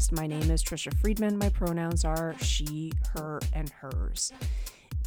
podcast. My name is Trisha Friedman. My pronouns are she, her, and hers.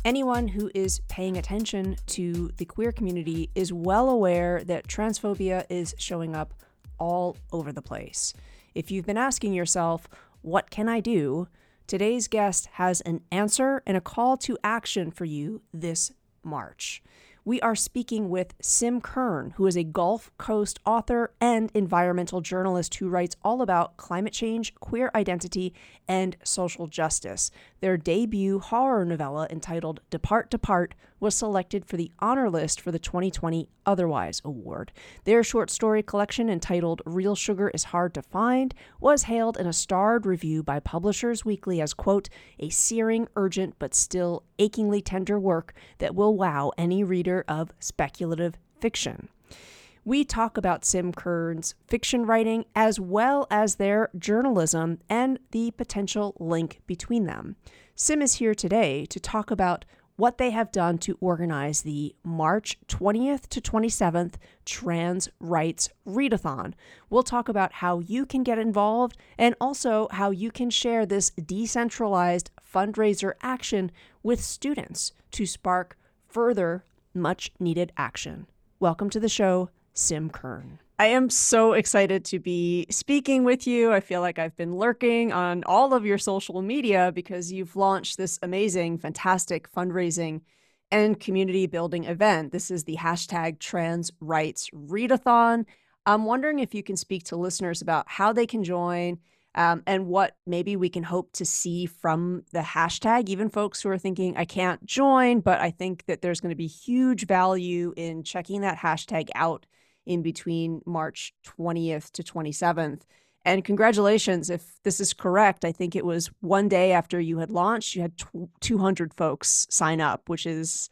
Anyone who is paying attention to the queer community is well aware that transphobia is showing up all over the place. If you've been asking yourself, what can I do? Today's guest has an answer and a call to action for you this March we are speaking with Sim Kern, who is a Gulf Coast author and environmental journalist who writes all about climate change, queer identity, and social justice. Their debut horror novella entitled Depart Depart was selected for the honor list for the 2020 Otherwise Award. Their short story collection entitled Real Sugar is Hard to Find was hailed in a starred review by Publishers Weekly as, quote, a searing, urgent, but still achingly tender work that will wow any reader of speculative fiction. We talk about Sim Kern's fiction writing as well as their journalism and the potential link between them. Sim is here today to talk about what they have done to organize the March 20th to 27th Trans Rights Readathon. We'll talk about how you can get involved and also how you can share this decentralized fundraiser action with students to spark further much needed action. Welcome to the show, Sim Kern. I am so excited to be speaking with you. I feel like I've been lurking on all of your social media because you've launched this amazing, fantastic fundraising and community building event. This is the hashtag Trans Rights Readathon. I'm wondering if you can speak to listeners about how they can join um, and what maybe we can hope to see from the hashtag. Even folks who are thinking, I can't join, but I think that there's going to be huge value in checking that hashtag out in between March 20th to 27th. And congratulations, if this is correct. I think it was one day after you had launched, you had 200 folks sign up, which is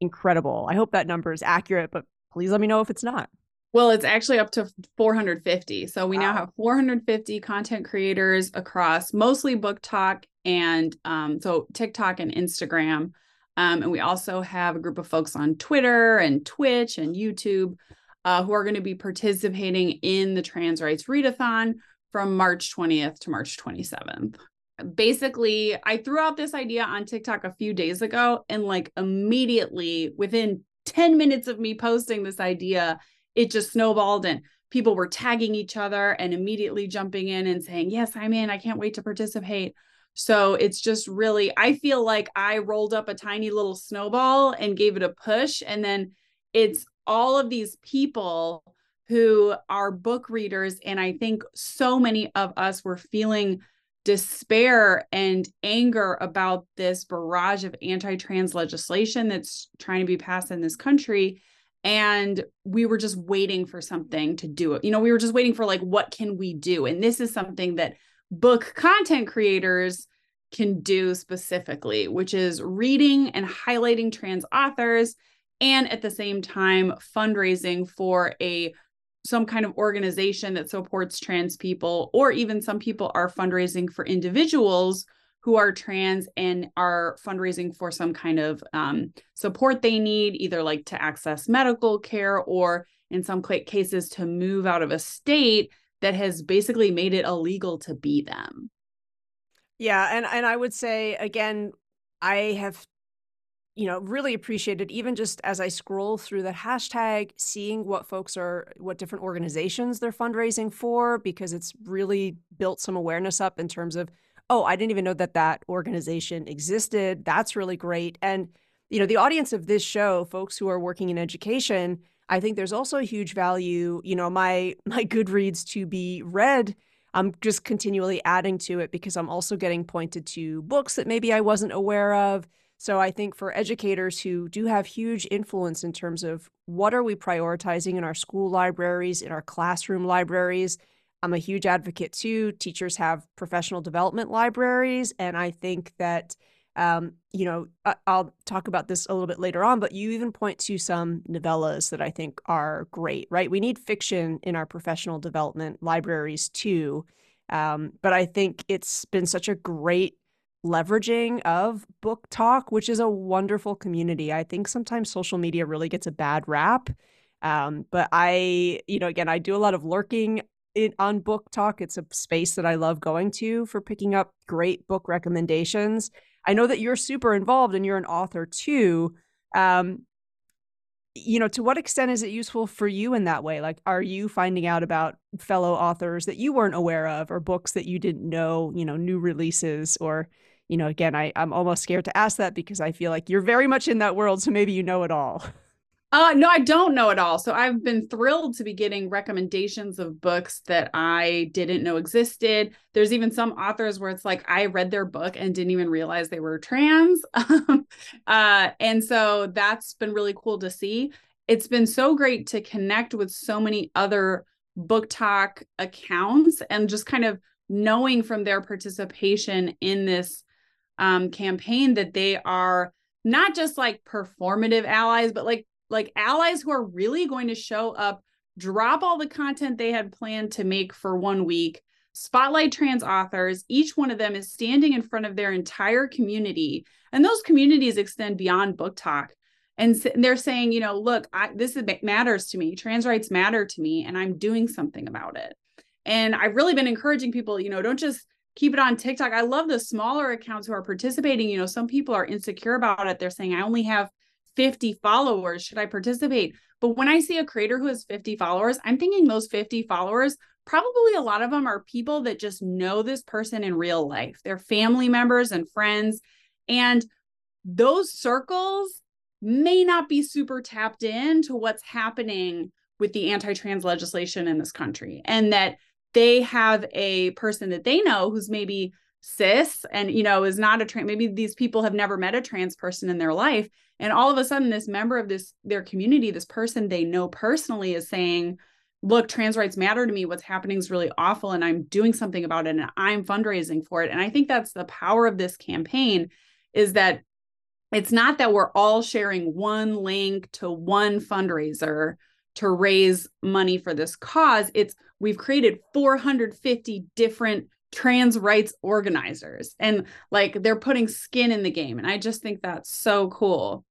incredible. I hope that number is accurate, but please let me know if it's not. Well, it's actually up to 450. So we wow. now have 450 content creators across mostly BookTok and um, so TikTok and Instagram. Um, and we also have a group of folks on Twitter and Twitch and YouTube uh, who are going to be participating in the Trans Rights Readathon from March 20th to March 27th. Basically, I threw out this idea on TikTok a few days ago, and like immediately within 10 minutes of me posting this idea, it just snowballed and people were tagging each other and immediately jumping in and saying, Yes, I'm in. I can't wait to participate. So it's just really, I feel like I rolled up a tiny little snowball and gave it a push. And then it's all of these people who are book readers. And I think so many of us were feeling despair and anger about this barrage of anti trans legislation that's trying to be passed in this country. And we were just waiting for something to do it. You know, we were just waiting for like, what can we do? And this is something that book content creators can do specifically, which is reading and highlighting trans authors and at the same time fundraising for a some kind of organization that supports trans people or even some people are fundraising for individuals who are trans and are fundraising for some kind of um, support they need either like to access medical care or in some cases to move out of a state that has basically made it illegal to be them. Yeah and and i would say again i have you know, really appreciated even just as I scroll through that hashtag, seeing what folks are, what different organizations they're fundraising for, because it's really built some awareness up in terms of, oh, I didn't even know that that organization existed. That's really great. And, you know, the audience of this show, folks who are working in education, I think there's also a huge value, you know, my my Goodreads to be read. I'm just continually adding to it because I'm also getting pointed to books that maybe I wasn't aware of so I think for educators who do have huge influence in terms of what are we prioritizing in our school libraries, in our classroom libraries, I'm a huge advocate too. Teachers have professional development libraries, and I think that um, you know I'll talk about this a little bit later on. But you even point to some novellas that I think are great. Right? We need fiction in our professional development libraries too. Um, but I think it's been such a great leveraging of BookTok, which is a wonderful community. I think sometimes social media really gets a bad rap. Um, but I, you know, again, I do a lot of lurking it, on BookTok. It's a space that I love going to for picking up great book recommendations. I know that you're super involved and you're an author too. Um, you know, to what extent is it useful for you in that way? Like, are you finding out about fellow authors that you weren't aware of or books that you didn't know, you know, new releases or, you know, again, I, I'm almost scared to ask that because I feel like you're very much in that world. So maybe you know it all. Uh, no, I don't know it all. So I've been thrilled to be getting recommendations of books that I didn't know existed. There's even some authors where it's like I read their book and didn't even realize they were trans. uh, and so that's been really cool to see. It's been so great to connect with so many other BookTok accounts and just kind of knowing from their participation in this um, campaign that they are not just like performative allies, but like like allies who are really going to show up, drop all the content they had planned to make for one week, spotlight trans authors. Each one of them is standing in front of their entire community. And those communities extend beyond BookTok. And they're saying, you know, look, I, this is, matters to me. Trans rights matter to me, and I'm doing something about it. And I've really been encouraging people, you know, don't just keep it on TikTok. I love the smaller accounts who are participating. You know, some people are insecure about it. They're saying, I only have 50 followers. Should I participate? But when I see a creator who has 50 followers, I'm thinking those 50 followers, probably a lot of them are people that just know this person in real life. They're family members and friends. And those circles may not be super tapped into what's happening with the anti trans legislation in this country. And that they have a person that they know who's maybe cis and you know is not a trans maybe these people have never met a trans person in their life. And all of a sudden this member of this their community this person they know personally is saying look trans rights matter to me. What's happening is really awful and i'm doing something about it and i'm fundraising for it. And i think that's the power of this campaign is that it's not that we're all sharing one link to one fundraiser to raise money for this cause. It's we've created 450 different trans rights organizers and like they're putting skin in the game and i just think that's so cool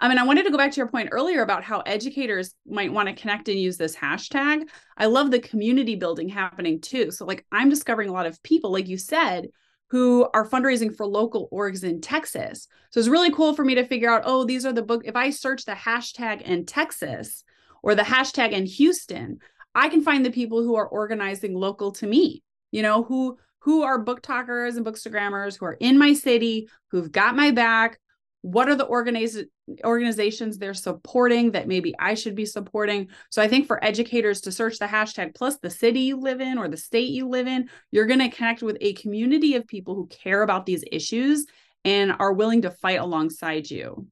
I mean, I wanted to go back to your point earlier about how educators might want to connect and use this hashtag. I love the community building happening too. So, like, I'm discovering a lot of people, like you said, who are fundraising for local orgs in Texas. So, it's really cool for me to figure out, oh, these are the book. If I search the hashtag in Texas or the hashtag in Houston, I can find the people who are organizing local to me, you know, who who are BookTokers and bookstagrammers who are in my city, who've got my back. What are the organiz- organizations they're supporting that maybe I should be supporting? So I think for educators to search the hashtag plus the city you live in or the state you live in, you're going to connect with a community of people who care about these issues and are willing to fight alongside you.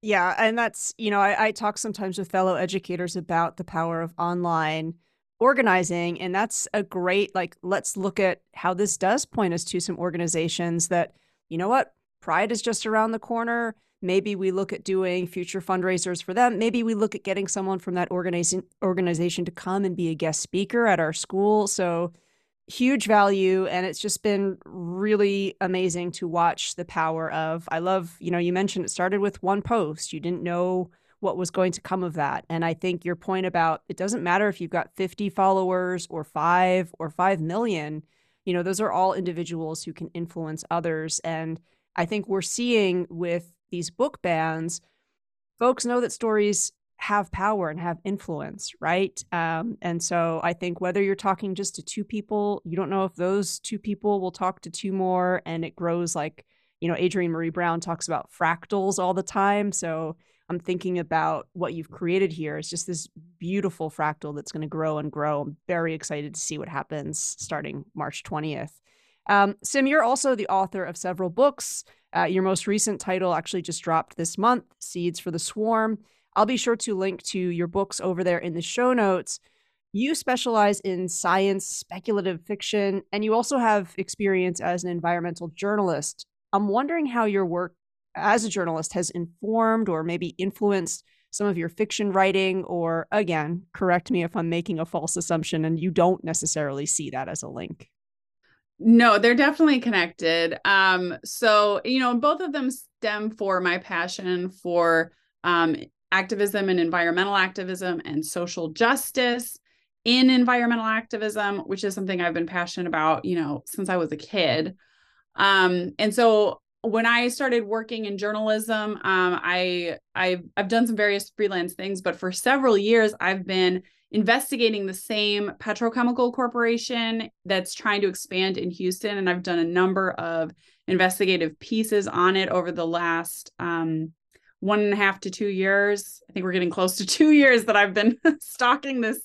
Yeah. And that's, you know, I, I talk sometimes with fellow educators about the power of online organizing and that's a great like let's look at how this does point us to some organizations that you know what pride is just around the corner. Maybe we look at doing future fundraisers for them. Maybe we look at getting someone from that organization organization to come and be a guest speaker at our school. So huge value and it's just been really amazing to watch the power of i love you know you mentioned it started with one post. You didn't know what was going to come of that. And I think your point about it doesn't matter if you've got 50 followers or five or 5 million, you know, those are all individuals who can influence others. And I think we're seeing with these book bans, folks know that stories have power and have influence, right? Um, and so I think whether you're talking just to two people, you don't know if those two people will talk to two more and it grows like, you know, Adrienne Maree Brown talks about fractals all the time. So I'm thinking about what you've created here. It's just this beautiful fractal that's going to grow and grow. I'm very excited to see what happens starting March 20th. Um, Sim, you're also the author of several books. Uh, your most recent title actually just dropped this month Seeds for the Swarm. I'll be sure to link to your books over there in the show notes. You specialize in science, speculative fiction, and you also have experience as an environmental journalist. I'm wondering how your work as a journalist has informed or maybe influenced some of your fiction writing or again correct me if i'm making a false assumption and you don't necessarily see that as a link no they're definitely connected um so you know both of them stem for my passion for um activism and environmental activism and social justice in environmental activism, which is something I've been passionate about, you know, since I was a kid. Um, and so when I started working in journalism, um, I I've, I've done some various freelance things, but for several years I've been investigating the same petrochemical corporation that's trying to expand in Houston, and I've done a number of investigative pieces on it over the last um, one and a half to two years. I think we're getting close to two years that I've been stalking this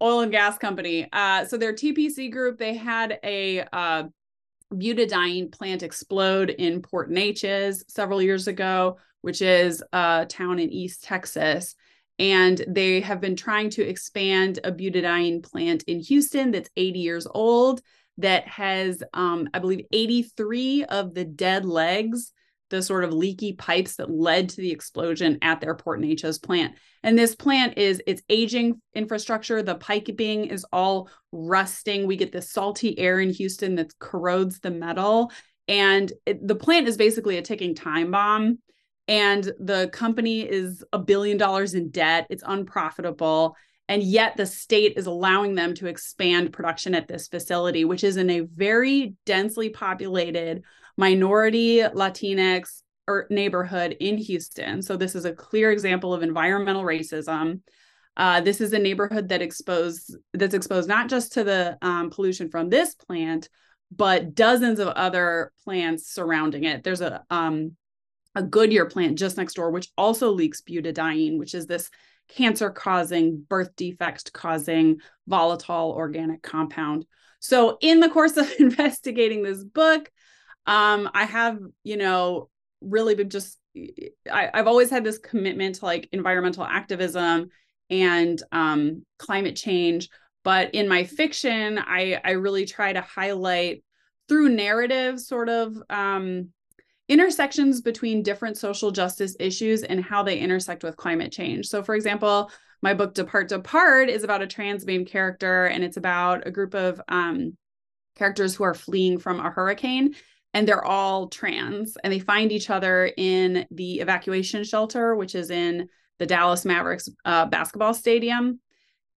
oil and gas company. Uh, so their TPC group, they had a uh, butadiene plant explode in Port Neches several years ago, which is a town in East Texas. And they have been trying to expand a butadiene plant in Houston that's 80 years old, that has, um, I believe, 83 of the dead legs the sort of leaky pipes that led to the explosion at their Port Neches plant. And this plant is it's aging infrastructure. The piping is all rusting. We get this salty air in Houston that corrodes the metal. And it, the plant is basically a ticking time bomb. And the company is a billion dollars in debt. It's unprofitable. And yet the state is allowing them to expand production at this facility, which is in a very densely populated minority Latinx or neighborhood in Houston. So this is a clear example of environmental racism. Uh, this is a neighborhood that exposed that's exposed not just to the um, pollution from this plant, but dozens of other plants surrounding it. There's a um, a Goodyear plant just next door, which also leaks butadiene, which is this cancer causing, birth defect causing volatile organic compound. So, in the course of investigating this book, um, I have, you know, really been just, I, I've always had this commitment to like environmental activism and um, climate change. But in my fiction, I, I really try to highlight through narrative sort of um, intersections between different social justice issues and how they intersect with climate change. So, for example, my book Depart Depart is about a trans main character, and it's about a group of um, characters who are fleeing from a hurricane and they're all trans and they find each other in the evacuation shelter which is in the dallas mavericks uh, basketball stadium.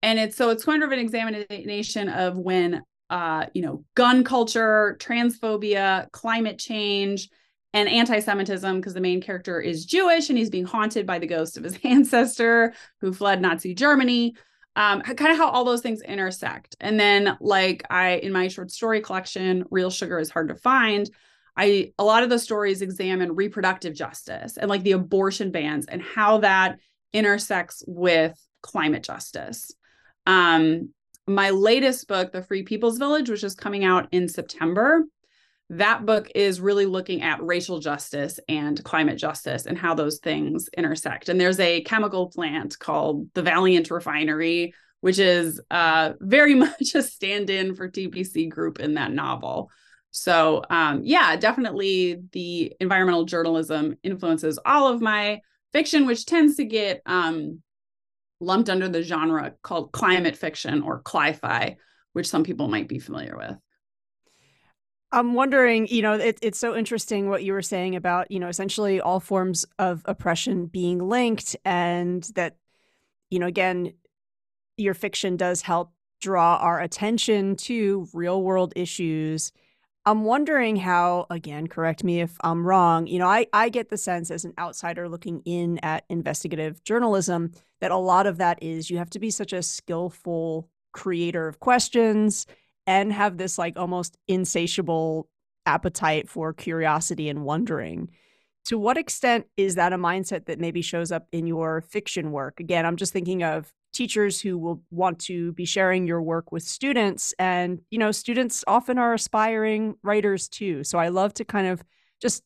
And it's so it's kind of an examination of when uh, you know gun culture transphobia climate change and anti-semitism because the main character is jewish and he's being haunted by the ghost of his ancestor who fled nazi germany. Um, kind of how all those things intersect. And then like i in my short story collection real sugar is hard to find I a lot of the stories examine reproductive justice and like the abortion bans and how that intersects with climate justice. Um, my latest book, The Free People's Village, which is coming out in September, that book is really looking at racial justice and climate justice and how those things intersect. And there's a chemical plant called the Valiant Refinery, which is uh, very much a stand in for TPC Group in that novel. So, um, yeah, definitely the environmental journalism influences all of my fiction, which tends to get um, lumped under the genre called climate fiction or cli-fi, which some people might be familiar with. I'm wondering, you know, it, it's so interesting what you were saying about, you know, essentially all forms of oppression being linked, and that, you know, again, your fiction does help draw our attention to real world issues I'm wondering how, again, correct me if I'm wrong. You know, I, I get the sense as an outsider looking in at investigative journalism that a lot of that is you have to be such a skillful creator of questions and have this like almost insatiable appetite for curiosity and wondering. To what extent is that a mindset that maybe shows up in your fiction work? Again, I'm just thinking of teachers who will want to be sharing your work with students and you know students often are aspiring writers too. So i love to kind of just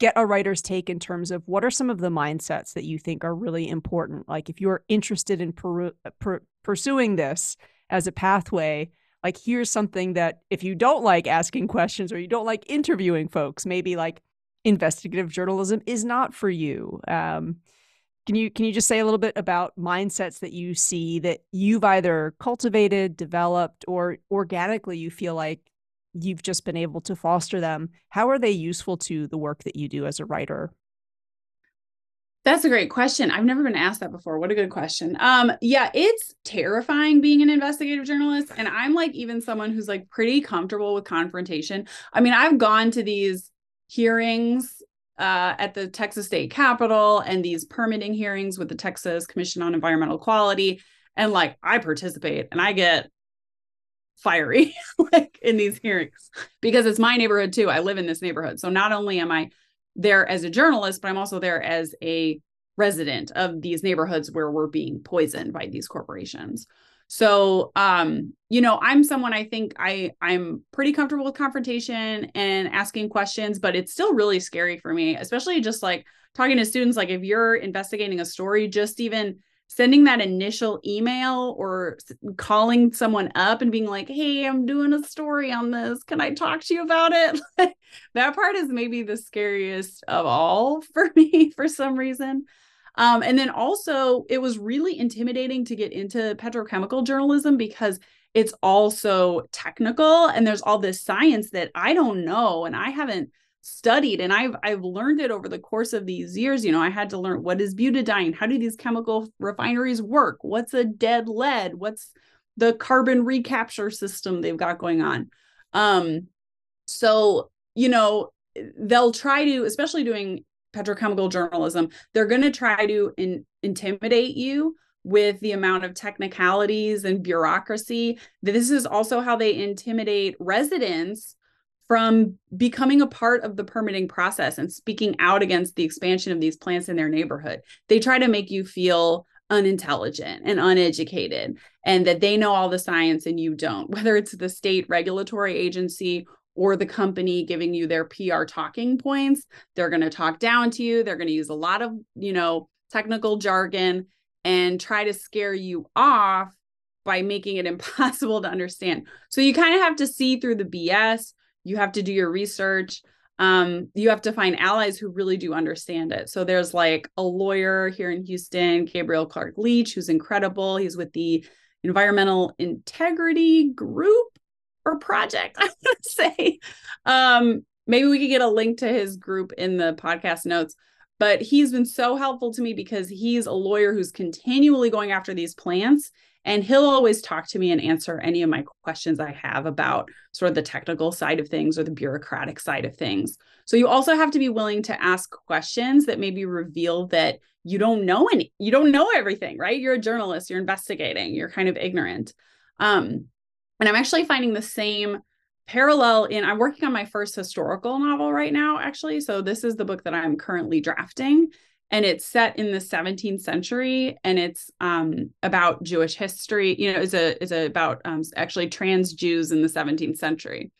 get a writer's take in terms of what are some of the mindsets that you think are really important? Like if you're interested in per- per- pursuing this as a pathway like here's something that if you don't like asking questions or you don't like interviewing folks maybe like investigative journalism is not for you. Um, can you can you just say a little bit about mindsets that you see that you've either cultivated, developed, or organically you feel like you've just been able to foster them? How are they useful to the work that you do as a writer? That's a great question. I've never been asked that before. What a good question. Um, yeah, it's terrifying being an investigative journalist. And I'm like even someone who's like pretty comfortable with confrontation. I mean, I've gone to these hearings uh, at the Texas State Capitol and these permitting hearings with the Texas Commission on Environmental Quality. And like I participate and I get fiery like in these hearings because it's my neighborhood too. I live in this neighborhood. So not only am I there as a journalist, but I'm also there as a resident of these neighborhoods where we're being poisoned by these corporations. So, um, you know, I'm someone I think I I'm pretty comfortable with confrontation and asking questions, but it's still really scary for me, especially just like talking to students like if you're investigating a story, just even sending that initial email or calling someone up and being like, "Hey, I'm doing a story on this. Can I talk to you about it?" that part is maybe the scariest of all for me for some reason. Um, and then also, it was really intimidating to get into petrochemical journalism because it's also technical and there's all this science that I don't know and I haven't studied and I've I've learned it over the course of these years. You know, I had to learn what is butadiene, how do these chemical refineries work, what's a dead leg, what's the carbon recapture system they've got going on. Um, so you know, they'll try to, especially doing petrochemical journalism, they're going to try to in, intimidate you with the amount of technicalities and bureaucracy. This is also how they intimidate residents from becoming a part of the permitting process and speaking out against the expansion of these plants in their neighborhood. They try to make you feel unintelligent and uneducated and that they know all the science and you don't, whether it's the state regulatory agency or the company giving you their PR talking points. They're going to talk down to you. They're going to use a lot of, you know, technical jargon and try to scare you off by making it impossible to understand. So you kind of have to see through the BS you have to do your research um, you have to find allies who really do understand it. So there's like a lawyer here in Houston, Gabriel Clark Leach, who's incredible. He's with the Environmental Integrity Group or Project, I would say. Um, maybe we could get a link to his group in the podcast notes. But he's been so helpful to me because he's a lawyer who's continually going after these plants and he'll always talk to me and answer any of my questions I have about sort of the technical side of things or the bureaucratic side of things. So you also have to be willing to ask questions that maybe reveal that you don't know any, you don't know everything, right? You're a journalist, you're investigating, you're kind of ignorant. Um, and I'm actually finding the same parallel in I'm working on my first historical novel right now, actually. So this is the book that I'm currently drafting and it's set in the 17th century and it's um, about jewish history you know it's a it's a, about um, actually trans jews in the 17th century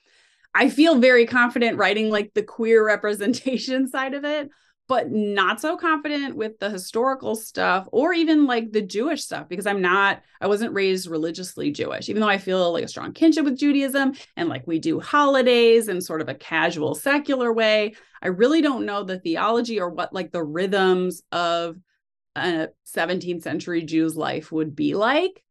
i feel very confident writing like the queer representation side of it but not so confident with the historical stuff or even like the Jewish stuff because I'm not, I wasn't raised religiously Jewish, even though I feel like a strong kinship with Judaism and like we do holidays in sort of a casual secular way. I really don't know the theology or what like the rhythms of a 17th century Jew's life would be like.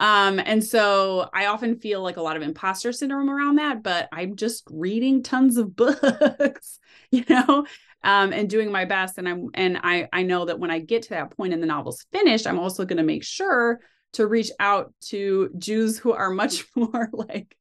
Um, and so I often feel like a lot of imposter syndrome around that, but I'm just reading tons of books, you know, um, and doing my best. And I'm and I I know that when I get to that point and the novel's finished, I'm also going to make sure to reach out to Jews who are much more like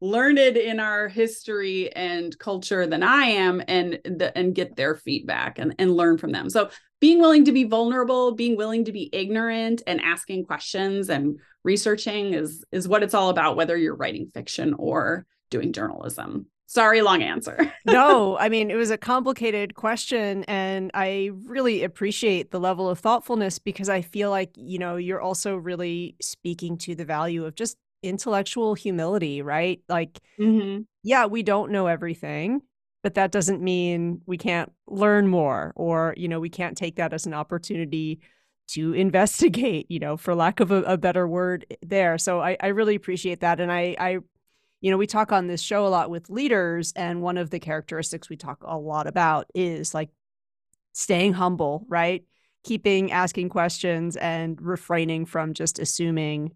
learned in our history and culture than I am and the, and get their feedback and, and learn from them. So being willing to be vulnerable, being willing to be ignorant and asking questions and researching is is what it's all about whether you're writing fiction or doing journalism. Sorry, long answer. no, I mean, it was a complicated question. And I really appreciate the level of thoughtfulness because I feel like, you know, you're also really speaking to the value of just intellectual humility, right? Like, mm-hmm. yeah, we don't know everything, but that doesn't mean we can't learn more or, you know, we can't take that as an opportunity to investigate, you know, for lack of a, a better word there. So I, I really appreciate that. And I, I you know, we talk on this show a lot with leaders, and one of the characteristics we talk a lot about is like staying humble, right? Keeping asking questions and refraining from just assuming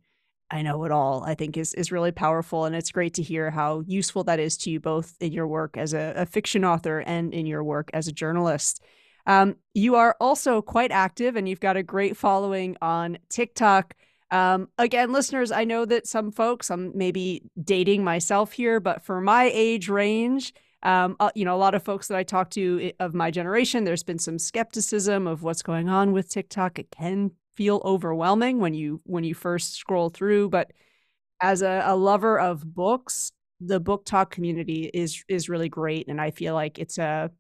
I know it all, I think is is really powerful. And it's great to hear how useful that is to you both in your work as a, a fiction author and in your work as a journalist. Um, you are also quite active and you've got a great following on TikTok. Um, again, listeners, I know that some folks, I'm maybe dating myself here, but for my age range, um, uh, you know, a lot of folks that I talk to of my generation, there's been some skepticism of what's going on with TikTok. It can feel overwhelming when you when you first scroll through, but as a, a lover of books, the BookTok community is is really great, and I feel like it's a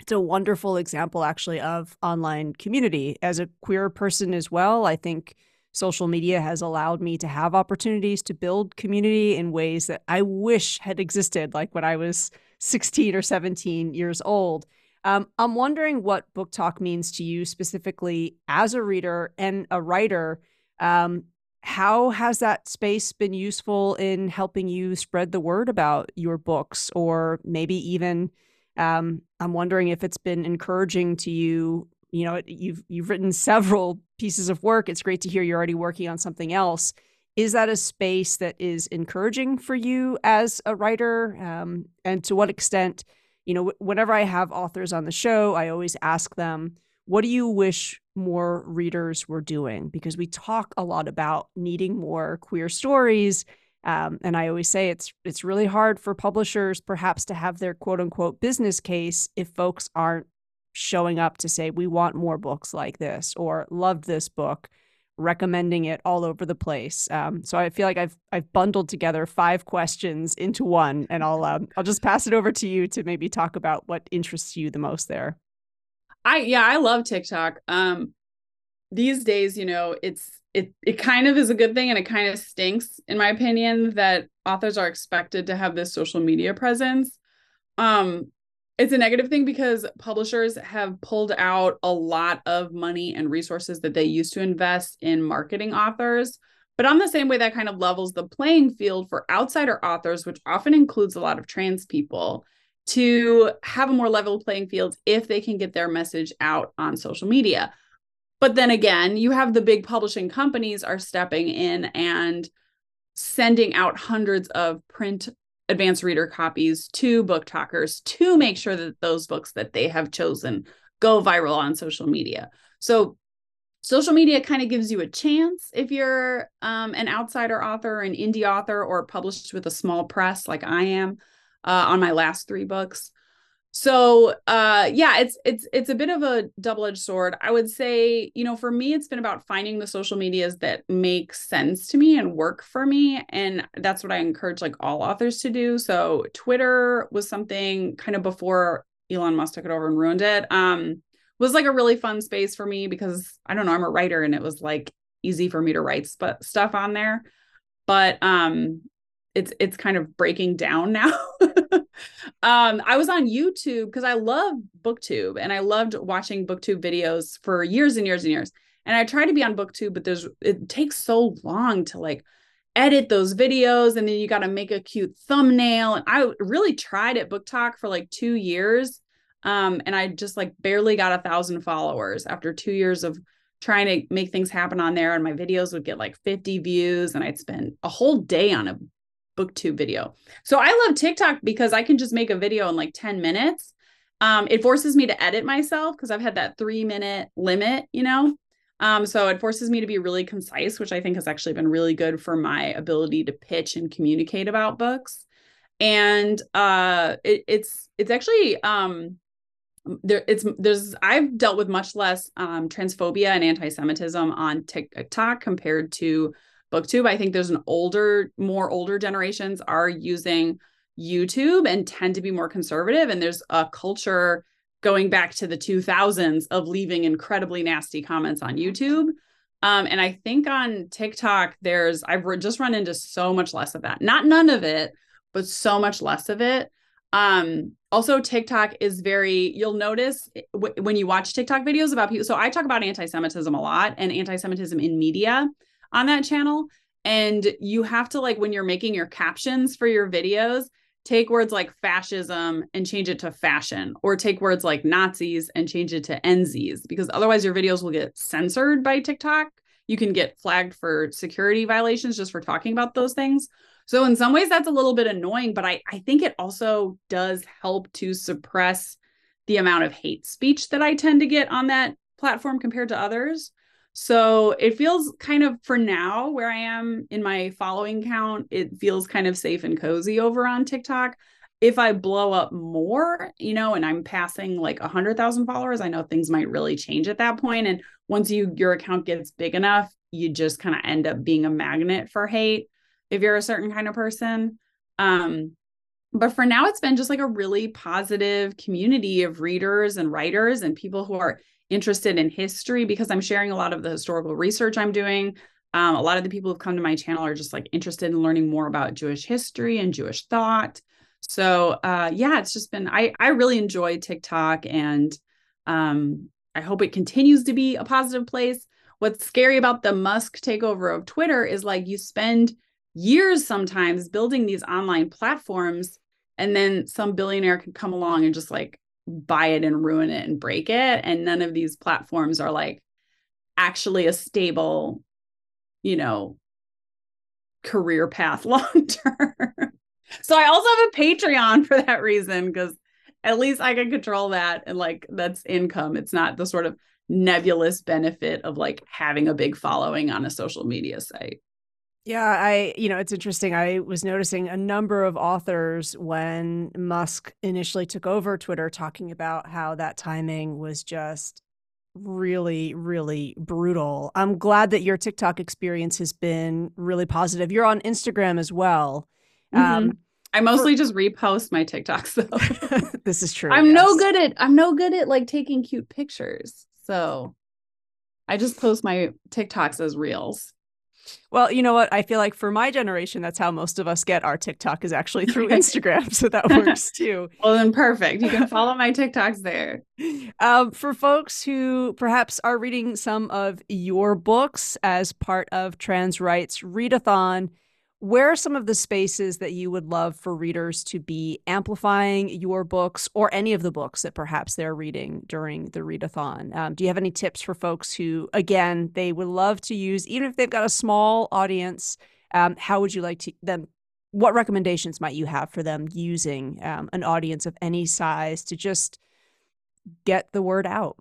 it's a wonderful example actually of online community as a queer person as well. I think social media has allowed me to have opportunities to build community in ways that I wish had existed, like when I was 16 or 17 years old. Um, I'm wondering what BookTok means to you specifically as a reader and a writer. Um, how has that space been useful in helping you spread the word about your books, or maybe even? Um, I'm wondering if it's been encouraging to you you know you've you've written several pieces of work. It's great to hear you're already working on something else. Is that a space that is encouraging for you as a writer? Um, and to what extent you know whenever i have authors on the show i always ask them what do you wish more readers were doing? Because we talk a lot about needing more queer stories. Um, and i always say it's it's really hard for publishers perhaps to have their quote unquote business case if folks aren't showing up to say, we want more books like this or loved this book, recommending it all over the place. Um, so I feel like I've I've bundled together five questions into one, and I'll um, I'll just pass it over to you to maybe talk about what interests you the most there. I yeah, I love TikTok. Um, these days, you know, it's it it kind of is a good thing and it kind of stinks in my opinion that authors are expected to have this social media presence. Um, it's a negative thing because publishers have pulled out a lot of money and resources that they used to invest in marketing authors. But on the same way, that kind of levels the playing field for outsider authors, which often includes a lot of trans people, to have a more level playing field if they can get their message out on social media. But then again, you have the big publishing companies are stepping in and sending out hundreds of print advanced reader copies to BookTokers to make sure that those books that they have chosen go viral on social media. So social media kind of gives you a chance if you're um, an outsider author, an indie author, or published with a small press like I am uh, on my last three books so uh yeah it's it's it's a bit of a double-edged sword. I would say you know for me it's been about finding the social medias that make sense to me and work for me and that's what i encourage like all authors to do. So twitter was something kind of before elon musk took it over and ruined it um was like a really fun space for me because i don't know i'm a writer and it was like easy for me to write sp- stuff on there. But um it's it's kind of breaking down now. um, I was on YouTube because I love BookTube and I loved watching BookTube videos for years and years and years. And I tried to be on BookTube, but there's it takes so long to like edit those videos and then you got to make a cute thumbnail. And I really tried at BookTok for like two years. Um, and I just like barely got a thousand followers after two years of trying to make things happen on there and my videos would get like 50 views and I'd spend a whole day on a booktube video. So I love TikTok because I can just make a video in like 10 minutes. Um, it forces me to edit myself because I've had that three minute limit, you know. Um, so it forces me to be really concise, which I think has actually been really good for my ability to pitch and communicate about books. And uh, it, it's it's actually um, there it's there's I've dealt with much less um, transphobia and anti-Semitism on TikTok compared to booktube. I think there's an older more older generations are using youtube and tend to be more conservative and there's a culture going back to the 2000s of leaving incredibly nasty comments on youtube. Um, and i think on tiktok there's i've just run into so much less of that. Not none of it but so much less of it. Um also tiktok is very you'll notice w- when you watch tiktok videos about people so i talk about anti-semitism a lot and anti-semitism in media on that channel. And you have to, like, when you're making your captions for your videos, take words like fascism and change it to fashion, or take words like Nazis and change it to NZs, because otherwise your videos will get censored by TikTok. You can get flagged for security violations just for talking about those things. So, in some ways, that's a little bit annoying, but I, I think it also does help to suppress the amount of hate speech that I tend to get on that platform compared to others. So it feels kind of for now where I am in my following count, it feels kind of safe and cozy over on TikTok. If I blow up more, you know, and I'm passing like a hundred thousand followers, I know things might really change at that point. And once you your account gets big enough, you just kind of end up being a magnet for hate if you're a certain kind of person. Um, but for now, it's been just like a really positive community of readers and writers and people who are interested in history because I'm sharing a lot of the historical research I'm doing. Um, a lot of the people who've come to my channel are just like interested in learning more about Jewish history and Jewish thought. So uh, yeah, it's just been I I really enjoy TikTok and um, I hope it continues to be a positive place. What's scary about the Musk takeover of Twitter is like you spend years sometimes building these online platforms and then some billionaire can come along and just like buy it and ruin it and break it. And none of these platforms are like actually a stable you know career path long term. So i also have a patreon for that reason because at least i can control that. And like that's income. It's not the sort of nebulous benefit of like having a big following on a social media site yeah, I, you know, it's interesting. I was noticing a number of authors when Musk initially took over Twitter talking about how that timing was just really, really brutal. I'm glad that your TikTok experience has been really positive. You're on Instagram as well. Mm-hmm. Um, I mostly for- just repost my TikToks though. this is true. I'm yes. no good at I'm no good at like taking cute pictures. So I just post my TikToks as reels. Well, you know what? I feel like for my generation, that's how most of us get our TikTok is actually through Instagram. So that works too. well, then perfect. You can follow my TikToks there. Um, for folks who perhaps are reading some of your books as part of Trans Rights Readathon, where are some of the spaces that you would love for readers to be amplifying your books or any of the books that perhaps they're reading during the readathon? Um, do you have any tips for folks who, again, they would love to use, even if they've got a small audience? Um, how would you like to them? What recommendations might you have for them using um, an audience of any size to just get the word out?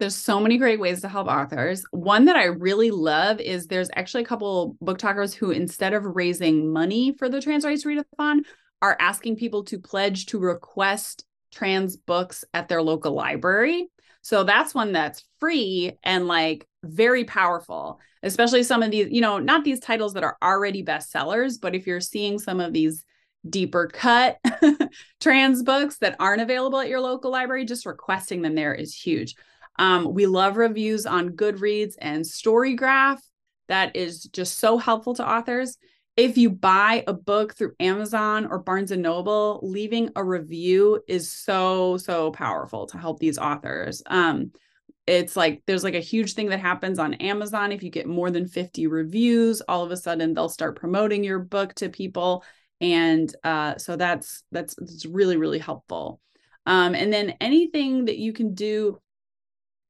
There's so many great ways to help authors. One that I really love is there's actually a couple BookTokers who, instead of raising money for the Trans Rights Readathon, are asking people to pledge to request trans books at their local library. So that's one that's free and like very powerful, especially some of these, you know, not these titles that are already bestsellers, but if you're seeing some of these deeper cut trans books that aren't available at your local library, just requesting them there is huge. Um, we love reviews on Goodreads and Storygraph. That is just so helpful to authors. If you buy a book through Amazon or Barnes and Noble, leaving a review is so, so powerful to help these authors. Um, it's like there's like a huge thing that happens on Amazon. If you get more than 50 reviews, all of a sudden they'll start promoting your book to people. And uh, so that's that's really, really helpful. Um, and then anything that you can do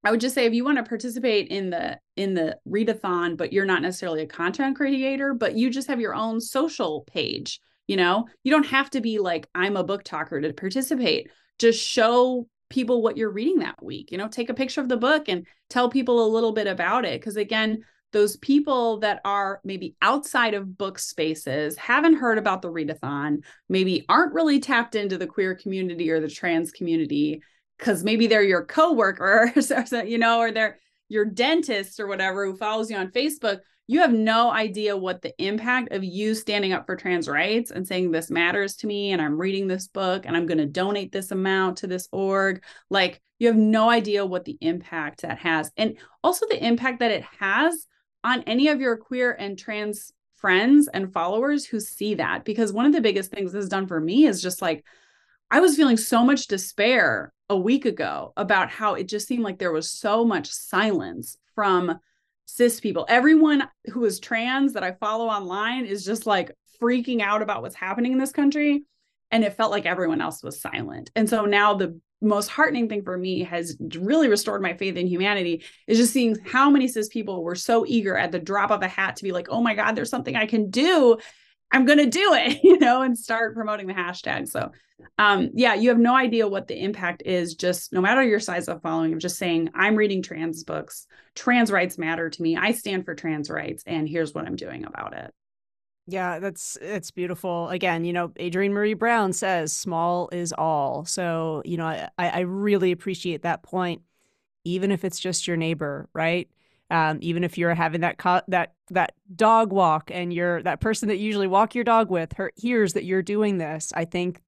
I would just say if you want to participate in the in the readathon, but you're not necessarily a content creator, but you just have your own social page, you know, you don't have to be like I'm a BookToker to participate. Just show people what you're reading that week. You know, take a picture of the book and tell people a little bit about it. Because again, those people that are maybe outside of book spaces haven't heard about the readathon, maybe aren't really tapped into the queer community or the trans community because maybe they're your coworkers or you know or they're your dentist or whatever who follows you on facebook you have no idea what the impact of you standing up for trans rights and saying this matters to me and i'm reading this book and i'm going to donate this amount to this org. Like you have no idea what the impact that has. And also the impact that it has on any of your queer and trans friends and followers who see that because one of the biggest things this has done for me is just like I was feeling so much despair a week ago about how it just seemed like there was so much silence from cis people. Everyone who is trans that I follow online is just like freaking out about what's happening in this country. And it felt like everyone else was silent. And so now the most heartening thing for me has really restored my faith in humanity is just seeing how many cis people were so eager at the drop of a hat to be like, oh my God, there's something I can do I'm going to do it, you know, and start promoting the hashtag. So, um, yeah, you have no idea what the impact is. Just no matter your size of following, of just saying, I'm reading trans books. Trans rights matter to me. I stand for trans rights, and here's what I'm doing about it. Yeah, that's it's beautiful. Again, you know, Adrienne Maree Brown says small is all. So, you know, I, I really appreciate that point, even if it's just your neighbor, right? Um, even if you're having that co- that that dog walk and you're that person that you usually walk your dog with her hears that you're doing this, I think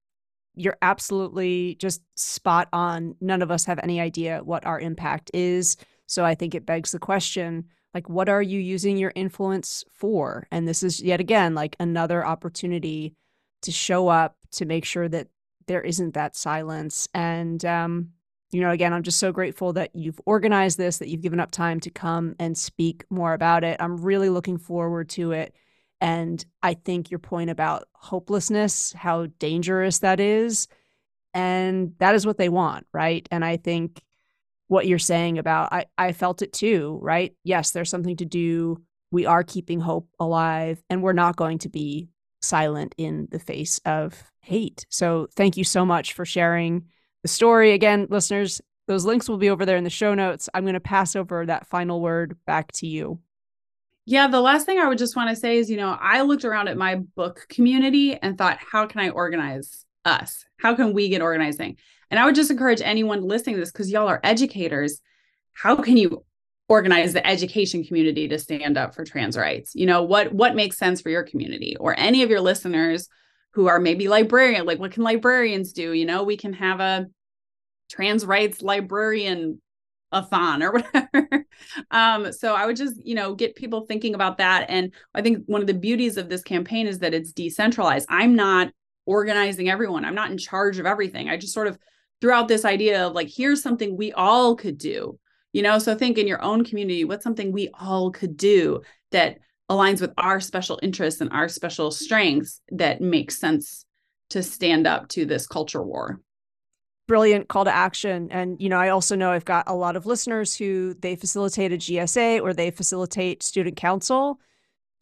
you're absolutely just spot on. None of us have any idea what our impact is. So I think it begs the question like what are you using your influence for? And this is yet again like another opportunity to show up to make sure that there isn't that silence and um you know, again, I'm just so grateful that you've organized this, that you've given up time to come and speak more about it. I'm really looking forward to it. And I think your point about hopelessness, how dangerous that is, and that is what they want, right? And I think what you're saying about I, I felt it too, right? Yes, there's something to do. We are keeping hope alive, and we're not going to be silent in the face of hate. So thank you so much for sharing the story. Again, listeners, those links will be over there in the show notes. I'm going to pass over that final word back to you. Yeah, the last thing I would just want to say is, you know, I looked around at my book community and thought, how can I organize us? How can we get organizing? And I would just encourage anyone listening to this because y'all are educators. How can you organize the education community to stand up for trans rights? You know, what what makes sense for your community or any of your listeners who are maybe librarian like what can librarians do? You know we can have a trans rights librarian a thon or whatever. Um so i would just you know get people thinking about that. And i think one of the beauties of this campaign is that it's decentralized. I'm not organizing everyone. I'm not in charge of everything. I just sort of threw out this idea of like here's something we all could do. You know so think in your own community what's something we all could do that aligns with our special interests and our special strengths that makes sense to stand up to this culture war. Brilliant call to action. And you know i also know i've got a lot of listeners who they facilitate a gsa or they facilitate student council.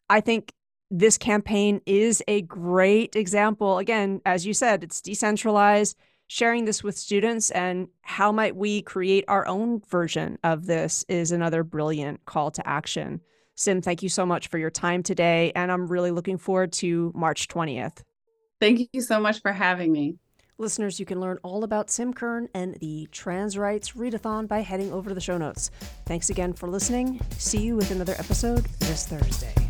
I think this campaign is a great example. Again as you said it's decentralized sharing this with students and how might we create our own version of this is another brilliant call to action Sim, thank you so much for your time today. And I'm really looking forward to March 20th. Thank you so much for having me. Listeners, you can learn all about Sim Kern and the Trans Rights Readathon by heading over to the show notes. Thanks again for listening. See you with another episode this Thursday.